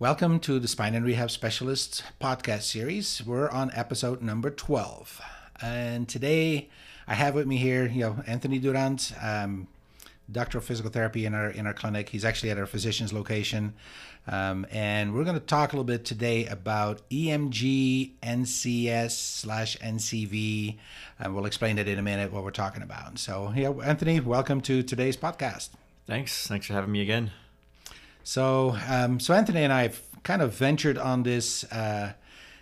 Welcome to the Spine and Rehab Specialists podcast series. We're on episode number 12. And today I have with me here, you know, Anthony Durant, um, doctor of physical therapy in our in our clinic. He's actually at our physician's location. Um, and we're going to talk a little bit today about EMG, NCS slash NCV, and we'll explain it in a minute what we're talking about. So, yeah, Anthony, welcome to today's podcast. Thanks. Thanks for having me again. So, um, so Anthony and I have kind of ventured on this uh,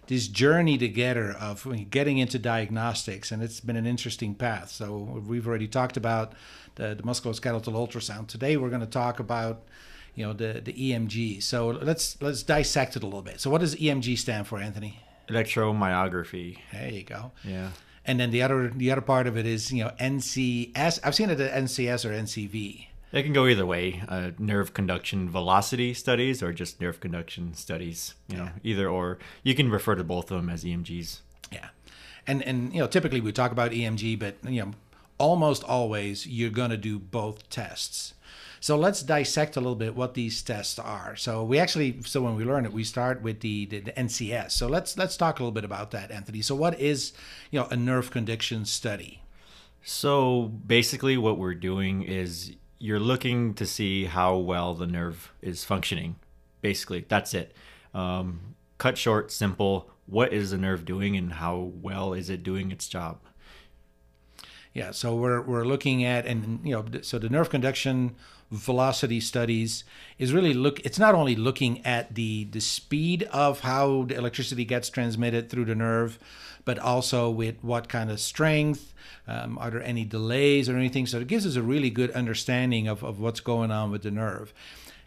this journey together of getting into diagnostics, and it's been an interesting path. So, we've already talked about the, the musculoskeletal ultrasound. Today, we're going to talk about you know the the EMG. So let's let's dissect it a little bit. So, what does EMG stand for, Anthony? Electromyography. There you go. Yeah. And then the other the other part of it is you know NCS. I've seen it at NCS or NCV. It can go either way. Uh, nerve conduction velocity studies or just nerve conduction studies. You know, either or. You can refer to both of them as EMGs. Yeah, and and you know typically we talk about EMG, but you know almost always you're going to do both tests. So let's dissect a little bit what these tests are. So we actually, so when we learn it, we start with the, the, the, NCS. So let's let's talk a little bit about that, Anthony. So what is you know a nerve conduction study? So basically, what we're doing is you're looking to see how well the nerve is functioning. Basically, that's it. Um, cut short, simple. What is the nerve doing, and how well is it doing its job? Yeah, so we're we're looking at and you know so the nerve conduction velocity studies is really look it's not only looking at the the speed of how the electricity gets transmitted through the nerve but also with what kind of strength um, are there any delays or anything so it gives us a really good understanding of, of what's going on with the nerve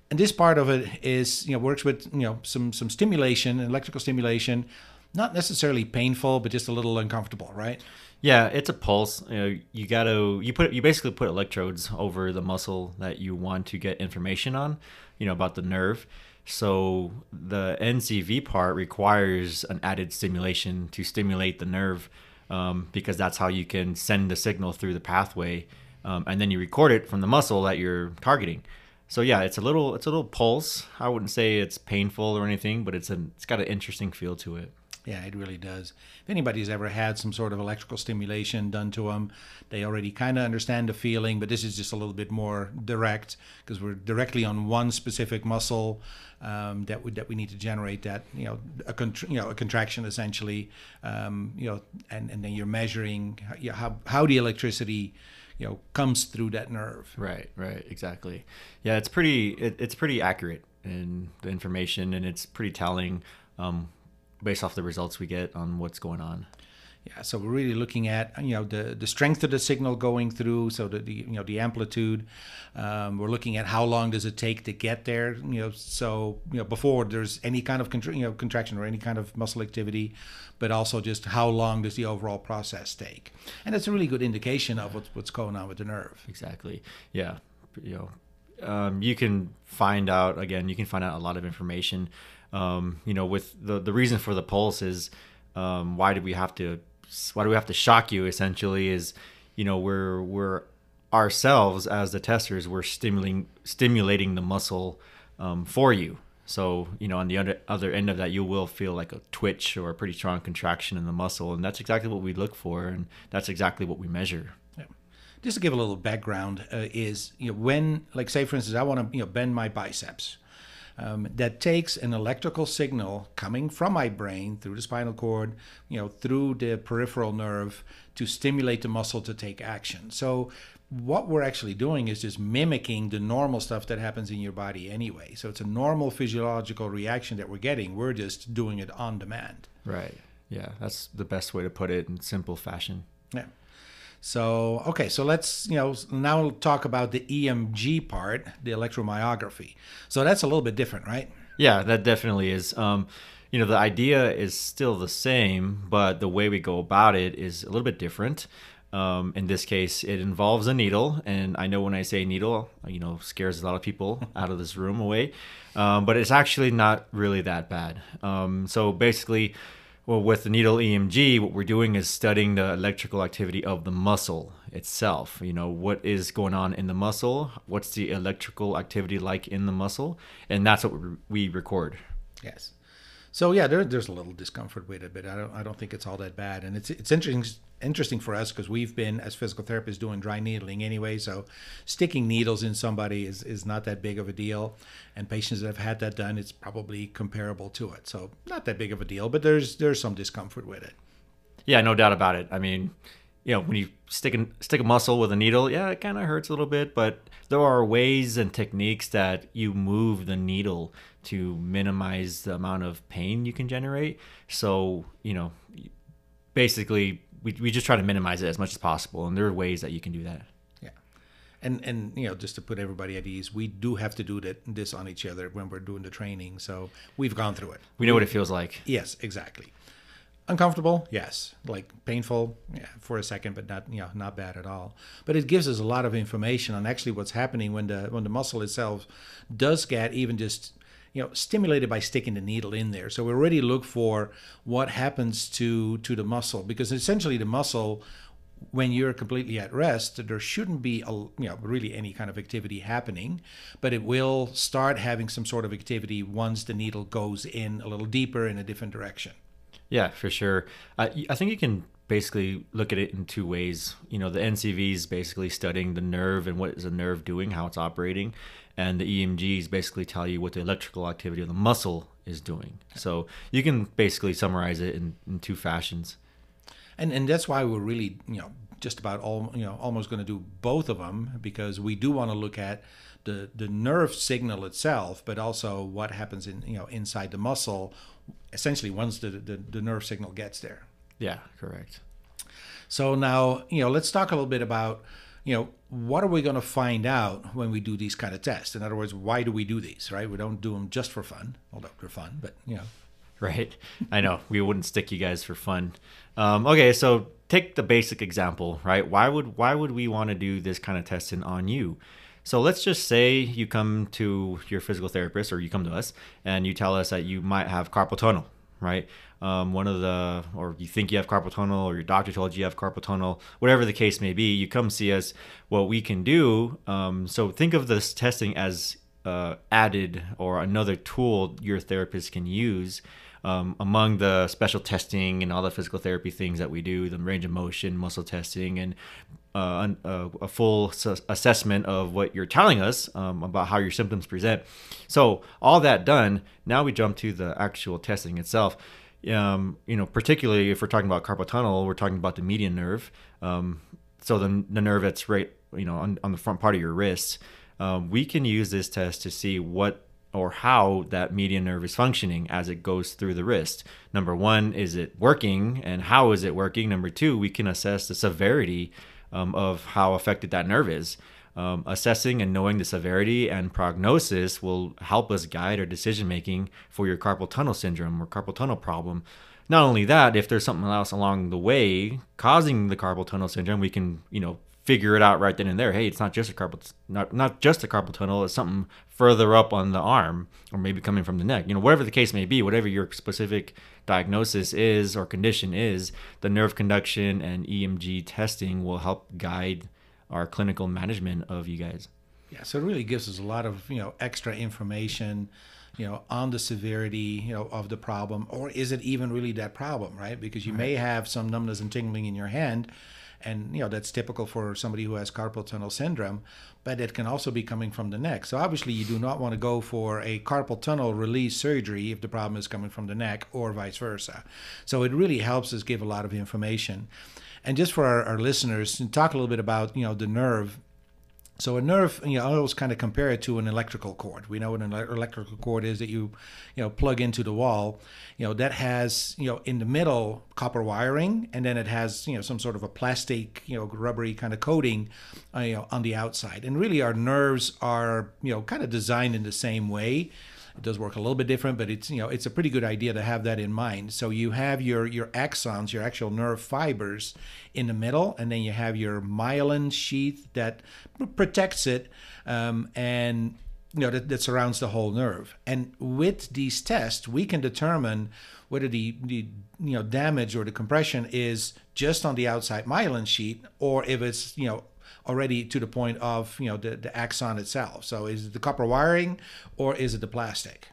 and this part of it is you know works with you know some some stimulation electrical stimulation not necessarily painful but just a little uncomfortable right yeah, it's a pulse. You know, you gotta you put you basically put electrodes over the muscle that you want to get information on, you know, about the nerve. So the NCV part requires an added stimulation to stimulate the nerve, um, because that's how you can send the signal through the pathway, um, and then you record it from the muscle that you're targeting. So yeah, it's a little it's a little pulse. I wouldn't say it's painful or anything, but it's an it's got an interesting feel to it. Yeah, it really does. If anybody's ever had some sort of electrical stimulation done to them, they already kind of understand the feeling, but this is just a little bit more direct because we're directly on one specific muscle um, that we that we need to generate that you know a you know a contraction essentially, um, you know, and and then you're measuring how how the electricity you know comes through that nerve. Right, right, exactly. Yeah, it's pretty it, it's pretty accurate in the information, and it's pretty telling. Um, based off the results we get on what's going on. Yeah, so we're really looking at you know the the strength of the signal going through, so the, the you know the amplitude. Um, we're looking at how long does it take to get there. You know, so you know before there's any kind of contra- you know contraction or any kind of muscle activity, but also just how long does the overall process take, and that's a really good indication of what's what's going on with the nerve. Exactly. Yeah. You know, um, you can find out again. You can find out a lot of information um, you know, with the the reason for the pulse is um, why do we have to why do we have to shock you? Essentially, is you know we're we're ourselves as the testers we're stimulating stimulating the muscle um, for you. So you know on the other other end of that you will feel like a twitch or a pretty strong contraction in the muscle, and that's exactly what we look for, and that's exactly what we measure just to give a little background uh, is you know when like say for instance i want to you know bend my biceps um, that takes an electrical signal coming from my brain through the spinal cord, you know, through the peripheral nerve to stimulate the muscle to take action. So what we're actually doing is just mimicking the normal stuff that happens in your body anyway. So it's a normal physiological reaction that we're getting. We're just doing it on demand. Right. Yeah, that's the best way to put it in simple fashion. Yeah. So, okay, so let's, you know, now we'll talk about the EMG part, the electromyography. So that's a little bit different, right? Yeah, that definitely is. Um, you know, the idea is still the same, but the way we go about it is a little bit different. Um, in this case, it involves a needle, and I know when I say needle, you know, scares a lot of people out of this room away, um, but it's actually not really that bad. Um, so basically, well, with the needle EMG, what we're doing is studying the electrical activity of the muscle itself. You know, what is going on in the muscle? What's the electrical activity like in the muscle? And that's what we record. Yes. So yeah, there, there's a little discomfort with it, but I don't I don't think it's all that bad. And it's it's interesting interesting for us because we've been as physical therapists doing dry needling anyway. So sticking needles in somebody is is not that big of a deal. And patients that have had that done, it's probably comparable to it. So not that big of a deal, but there's there's some discomfort with it. Yeah, no doubt about it. I mean, you know, when you stick a, stick a muscle with a needle, yeah, it kind of hurts a little bit, but there are ways and techniques that you move the needle to minimize the amount of pain you can generate. So, you know, basically, we, we just try to minimize it as much as possible, and there are ways that you can do that. Yeah, and and you know, just to put everybody at ease, we do have to do that this on each other when we're doing the training. So we've gone through it. We know what it feels like. Yes, exactly. Uncomfortable, yes. Like painful, yeah, for a second, but not you know not bad at all. But it gives us a lot of information on actually what's happening when the when the muscle itself does get even just you know stimulated by sticking the needle in there. So we already look for what happens to to the muscle because essentially the muscle when you're completely at rest, there shouldn't be a, you know really any kind of activity happening, but it will start having some sort of activity once the needle goes in a little deeper in a different direction. Yeah, for sure. Uh, I think you can basically look at it in two ways. You know, the NCV is basically studying the nerve and what is the nerve doing, how it's operating, and the EMGs basically tell you what the electrical activity of the muscle is doing. So you can basically summarize it in, in two fashions. And and that's why we're really you know just about all you know almost going to do both of them because we do want to look at the the nerve signal itself, but also what happens in you know inside the muscle essentially once the, the, the nerve signal gets there. Yeah, correct. So now, you know, let's talk a little bit about, you know, what are we going to find out when we do these kind of tests? In other words, why do we do these, right? We don't do them just for fun, although they're fun, but, you know. Right. I know. We wouldn't stick you guys for fun. Um, okay, so take the basic example, right? Why would why would we want to do this kind of testing on you? So let's just say you come to your physical therapist or you come to us and you tell us that you might have carpal tunnel, right? Um, one of the, or you think you have carpal tunnel or your doctor told you you have carpal tunnel, whatever the case may be, you come see us. What we can do, um, so think of this testing as uh, added or another tool your therapist can use um, among the special testing and all the physical therapy things that we do, the range of motion, muscle testing, and uh, a, a, full assessment of what you're telling us um, about how your symptoms present. So all that done, now we jump to the actual testing itself. Um, you know, particularly if we're talking about carpal tunnel, we're talking about the median nerve. Um, so the, the nerve that's right, you know, on, on the front part of your wrist. Um, we can use this test to see what or how that median nerve is functioning as it goes through the wrist. Number one, is it working and how is it working? Number two, we can assess the severity um, of how affected that nerve is. Um, assessing and knowing the severity and prognosis will help us guide our decision making for your carpal tunnel syndrome or carpal tunnel problem. Not only that, if there's something else along the way causing the carpal tunnel syndrome, we can, you know, figure it out right then and there. Hey, it's not just a carpal not not just a carpal tunnel. It's something further up on the arm, or maybe coming from the neck. You know, whatever the case may be, whatever your specific diagnosis is or condition is, the nerve conduction and EMG testing will help guide our clinical management of you guys. Yeah, so it really gives us a lot of you know extra information you know on the severity you know of the problem or is it even really that problem right because you right. may have some numbness and tingling in your hand and you know that's typical for somebody who has carpal tunnel syndrome but it can also be coming from the neck. So obviously you do not want to go for a carpal tunnel release surgery if the problem is coming from the neck or vice versa. So it really helps us give a lot of information. And just for our, our listeners talk a little bit about you know the nerve so a nerve, you know, I always kind of compare it to an electrical cord. We know what an electrical cord is that you, you know, plug into the wall. You know, that has, you know, in the middle copper wiring, and then it has, you know, some sort of a plastic, you know, rubbery kind of coating, uh, you know, on the outside. And really, our nerves are, you know, kind of designed in the same way. It does work a little bit different, but it's you know it's a pretty good idea to have that in mind. So you have your your axons, your actual nerve fibers in the middle, and then you have your myelin sheath that protects it, um, and you know that, that surrounds the whole nerve. And with these tests, we can determine whether the, the you know damage or the compression is just on the outside myelin sheath or if it's you know already to the point of you know the, the axon itself. So is it the copper wiring or is it the plastic?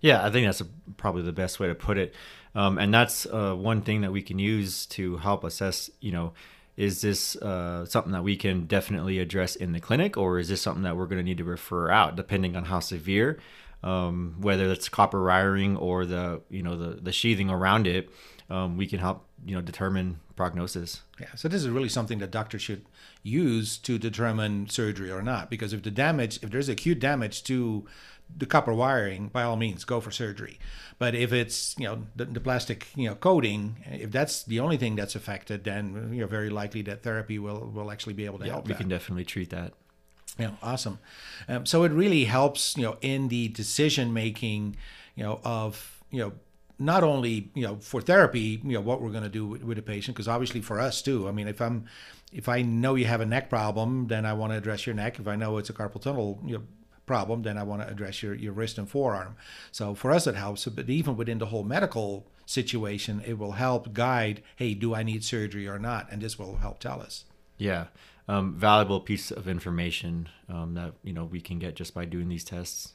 Yeah, I think that's a, probably the best way to put it. Um, and that's uh, one thing that we can use to help assess, you know, is this uh, something that we can definitely address in the clinic, or is this something that we're going to need to refer out, depending on how severe, um, whether it's copper wiring or the you know the the sheathing around it, um, we can help you know determine prognosis. Yeah, so this is really something that doctors should use to determine surgery or not, because if the damage, if there's acute damage to the copper wiring, by all means, go for surgery. But if it's you know the, the, plastic you know coating, if that's the only thing that's affected, then you're very likely that therapy will will actually be able to yeah, help. We that. can definitely treat that. Yeah, awesome. Um, so it really helps you know in the decision making, you know of you know not only you know for therapy you know what we're going to do with, with a patient because obviously for us too i mean if i'm if i know you have a neck problem then i want to address your neck if i know it's a carpal tunnel you know, problem, then I want to address your, your wrist and forearm. So for us, it helps. But even within the whole medical situation, it will help guide, hey, do I need surgery or not? And this will help tell us. Yeah. Um, valuable piece of information um, that you know we can get just by doing these tests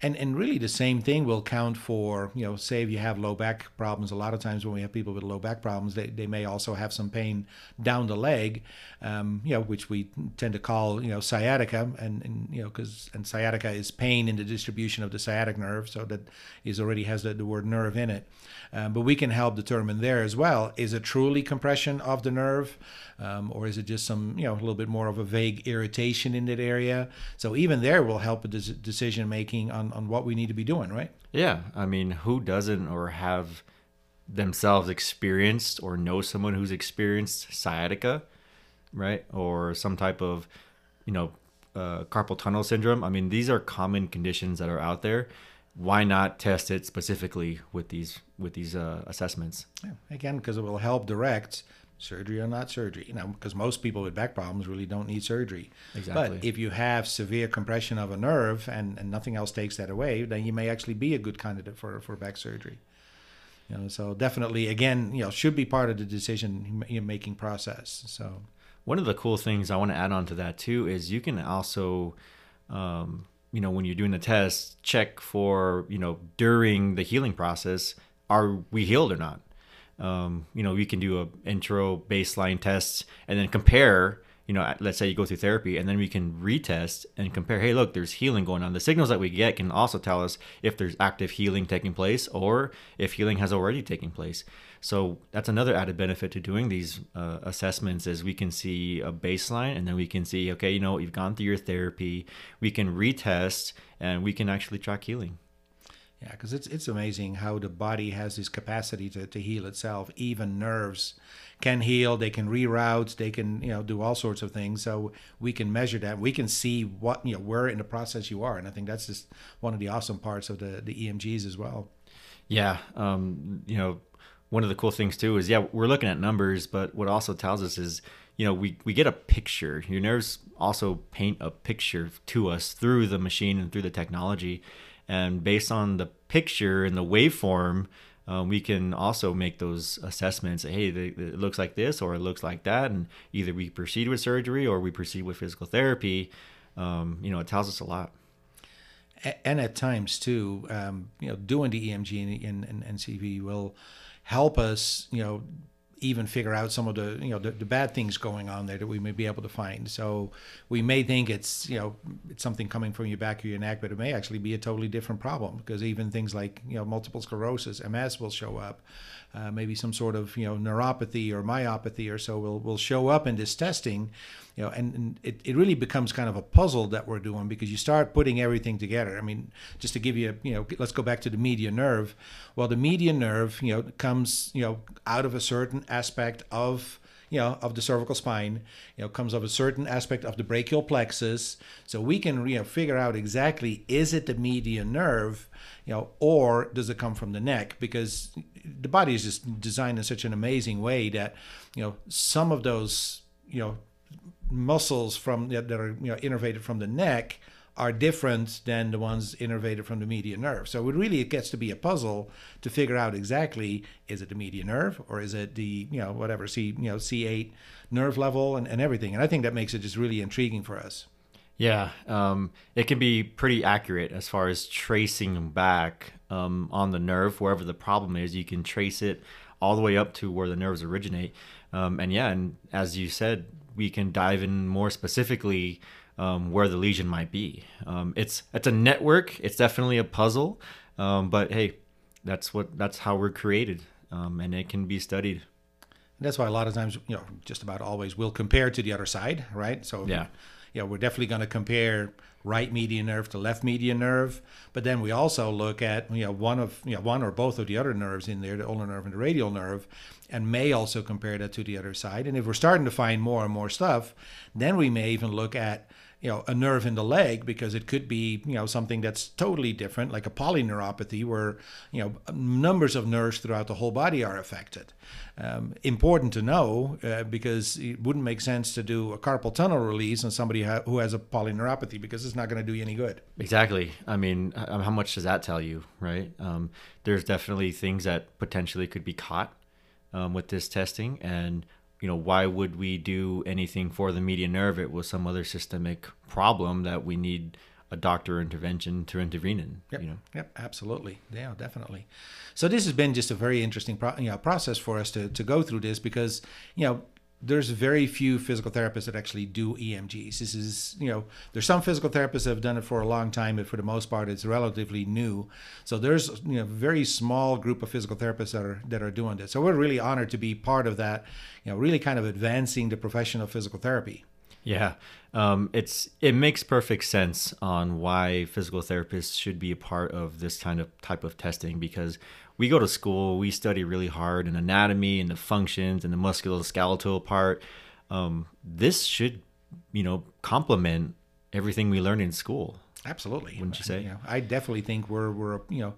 and and really the same thing will count for you know say if you have low back problems a lot of times when we have people with low back problems they, they may also have some pain down the leg um, you know which we tend to call you know sciatica. And, and you know because and sciatica is pain in the distribution of the sciatic nerve so that is already has the, the word nerve in it. Um, but we can help determine there as well is it truly compression of the nerve um, or is it just some you know a little bit more of a vague irritation in that area? So even there will help with decision making on, on what we need to be doing right? Yeah i mean who doesn't or have themselves experienced or know someone who's experienced sciatica right? Or some type of you know uh, carpal tunnel syndrome. I mean these are common conditions that are out there. Why not test it specifically with these with these uh, assessments? Yeah. again because it will help direct surgery or not surgery. You know because most people with back problems really don't need surgery. Exactly. but if you have severe compression of a nerve and, and nothing else takes that away then you may actually be a good candidate for, for back surgery. You know so definitely again you know should be part of the decision making process so. One of the cool things i want to add on to that too is you can also um, you know when you're doing the test check for you know during the healing process are we healed or not um, you know, we can do a intro baseline tests and then compare. You know, let's say you go through therapy, and then we can retest and compare. Hey, look, there's healing going on. The signals that we get can also tell us if there's active healing taking place or if healing has already taken place. So that's another added benefit to doing these uh, assessments is we can see a baseline and then we can see, okay, you know, you've gone through your therapy. We can retest and we can actually track healing. Yeah, because it's it's amazing how the body has this capacity to, to heal itself. Even nerves can heal. They can reroute. They can you know do all sorts of things. So we can measure that. We can see what you know where in the process you are, and I think that's just one of the awesome parts of the the EMGs as well. Yeah, um, you know, one of the cool things too is yeah we're looking at numbers, but what also tells us is you know we we get a picture. Your nerves also paint a picture to us through the machine and through the technology and based on the picture and the waveform um, we can also make those assessments. Hey it looks like this or it looks like that. And either we proceed with surgery or we proceed with physical therapy. Um, you know it tells us a lot. And at times too um, you know doing the emg and, and, and ncv will help us you know even figure out some of the you know the, the, bad things going on there that we may be able to find. So we may think it's you know it's something coming from your back or your neck, but it may actually be a totally different problem because even things like you know multiple sclerosis, MS will show up uh, maybe some sort of you know neuropathy or myopathy or so will will show up in this testing you know and, and it, it really becomes kind of a puzzle that we're doing because you start putting everything together. I mean just to give you a, you know let's go back to the median nerve. Well the median nerve you know comes you know out of a certain aspect of you know, of the cervical spine, you know, comes of a certain aspect of the brachial plexus. So we can, you know, figure out exactly is it the median nerve, you know, or does it come from the neck? Because the body is just designed in such an amazing way that, you know, some of those, you know, muscles from that are you know innervated from the neck are different than the ones innervated from the median nerve. So it really it gets to be a puzzle to figure out exactly is it the median nerve or is it the you know whatever C you know C8 nerve level and, and everything. And I think that makes it just really intriguing for us. Yeah, um, it can be pretty accurate as far as tracing back um, on the nerve wherever the problem is. You can trace it all the way up to where the nerves originate. Um, and yeah, and as you said, we can dive in more specifically um, where the lesion might be. Um, it's it's a network. It's definitely a puzzle. Um, but hey, that's what that's how we're created, um, and it can be studied. That's why a lot of times, you know, just about always we'll compare to the other side, right? So Yeah. yeah, we're definitely going to compare right median nerve to left median nerve, but then we also look at you know one of you know one or both of the other nerves in there, the ulnar nerve and the radial nerve, and may also compare that to the other side. And if we're starting to find more and more stuff, then we may even look at you know a nerve in the leg because it could be you know something that's totally different like a polyneuropathy where you know numbers of nerves throughout the whole body are affected um, important to know uh, because it wouldn't make sense to do a carpal tunnel release on somebody ha- who has a polyneuropathy because it's not going to do you any good Exactly. I mean, how much does that tell you, right? Um, there's definitely things that potentially could be caught um, with this testing, and you know, why would we do anything for the median nerve? It was some other systemic problem that we need a doctor intervention to intervene in. Yep. You know. Yep. Absolutely. Yeah. Definitely. So this has been just a very interesting pro- you know, process for us to to go through this because you know there's very few physical therapists that actually do EMGs. This is you know there's some physical therapists that have done it for a long time, but for the most part it's relatively new. So there's you know a very small group of physical therapists that are that are doing this. So we're really honored to be part of that. You know, really kind of advancing the profession of physical therapy. Yeah, um, it's it makes perfect sense on why physical therapists should be a part of this kind of type of testing because we go to school, we study really hard in anatomy and the functions and the musculoskeletal part. Um, this should, you know, complement everything we learn in school. Absolutely. Wouldn't you say? know, I definitely think we're we're you know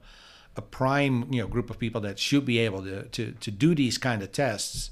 a prime you know group of people that should be able to to, to do these kind of tests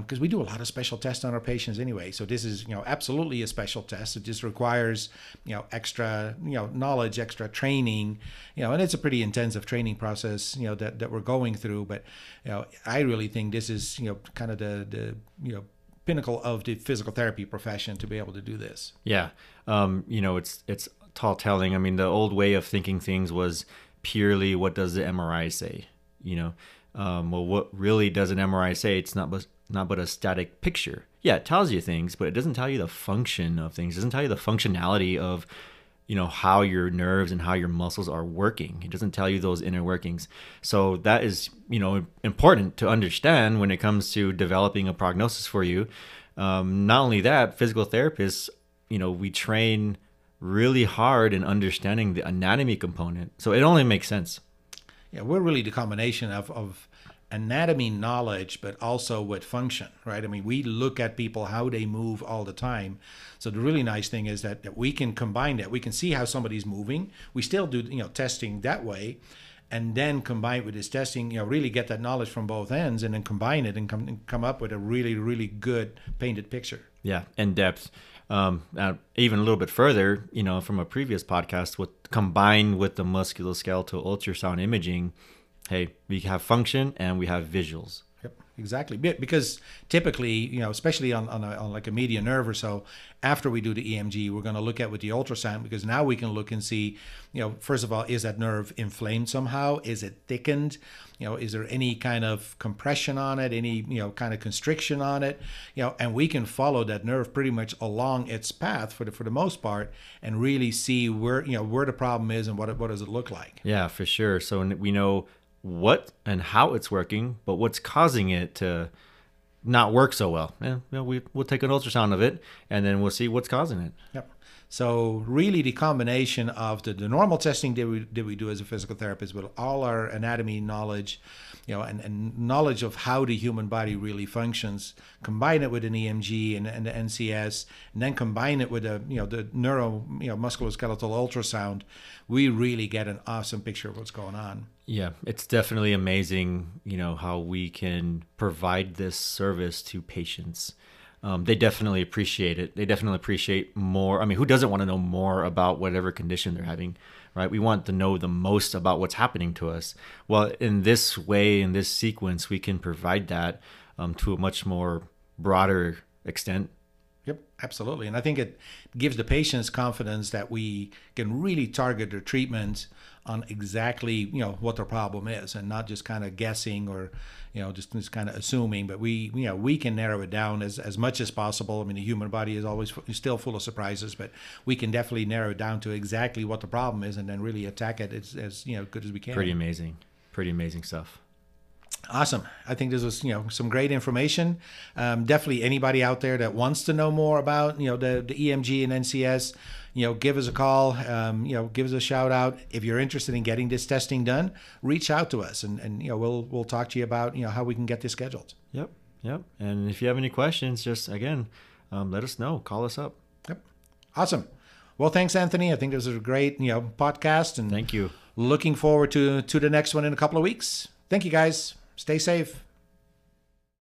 because we do a lot of special tests on our patients anyway. So this is you know absolutely a special test. It just requires you know extra you know knowledge, extra training, you know, and it's a pretty intensive training process you know that that we're going through. But you know, I really think this is you know kind of the the you know pinnacle of the physical therapy profession to be able to do this. Yeah, um, you know, it's it's tall telling. I mean, the old way of thinking things was purely what does the MRI say? You know, um, well, what really does an MRI say? It's not but not but a static picture. Yeah, it tells you things, but it doesn't tell you the function of things. It doesn't tell you the functionality of you know how your nerves and how your muscles are working it doesn't tell you those inner workings so that is you know important to understand when it comes to developing a prognosis for you um, not only that physical therapists you know we train really hard in understanding the anatomy component so it only makes sense Yeah, we're really the combination of, of anatomy knowledge, but also with function, right? I mean, we look at people, how they move all the time. So the really nice thing is that, that we can combine that. We can see how somebody's moving. We still do, you know, testing that way. And then combine with this testing, you know, really get that knowledge from both ends and then combine it and come, and come up with a really, really good painted picture. Yeah, in depth. Um, even a little bit further, you know, from a previous podcast, with combined with the musculoskeletal ultrasound imaging, hey, we have function and we have visuals. Yep, exactly. Because typically, you know, especially on, on, a, on like a median nerve or so, after we do the EMG, we're going to look at with the ultrasound because now we can look and see, you know, first of all, is that nerve inflamed somehow? Is it thickened? You know, is there any kind of compression on it? Any, you know, kind of constriction on it? You know, and we can follow that nerve pretty much along its path for the for the most part and really see where you know where the problem is and what it, what does it look like. Yeah, for sure. So we know what and how it's working, but what's causing it to not work so well. Yeah, you know, we we'll take an ultrasound of it and then we'll see what's causing it. Yep. So really, the combination of the, the normal testing that we that we do as a physical therapist, with all our anatomy knowledge, you know, and, and knowledge of how the human body really functions, combine it with an EMG and, and the NCS, and then combine it with a you know the neuro you know musculoskeletal ultrasound, we really get an awesome picture of what's going on. Yeah, it's definitely amazing, you know, how we can provide this service to patients. Um, they definitely appreciate it. They definitely appreciate more. I mean, who doesn't want to know more about whatever condition they're having, right? We want to know the most about what's happening to us. Well, in this way, in this sequence, we can provide that um, to a much more broader extent. Yep, absolutely. And I think it gives the patients confidence that we can really target their treatment on exactly, you know, what their problem is and not just kind of guessing or, you know, just, just kind of assuming, but we, you know, we can narrow it down as, as much as possible. I mean, the human body is always f- still full of surprises, but we can definitely narrow it down to exactly what the problem is and then really attack it as, as you know, good as we can. Pretty amazing. Pretty amazing stuff. Awesome. I think this was, you know, some great information. Um, definitely anybody out there that wants to know more about, you know, the, the EMG and NCS, you know, give us a call, um, you know, give us a shout out. If you're interested in getting this testing done, reach out to us and, and, you know, we'll, we'll talk to you about, you know, how we can get this scheduled. Yep. Yep. And if you have any questions, just again, um, let us know. Call us up. Yep. Awesome. Well, thanks, Anthony. I think this was a great, you know, podcast and Thank you. looking forward to, to the next one in a couple of weeks. Thank you guys. Stay safe.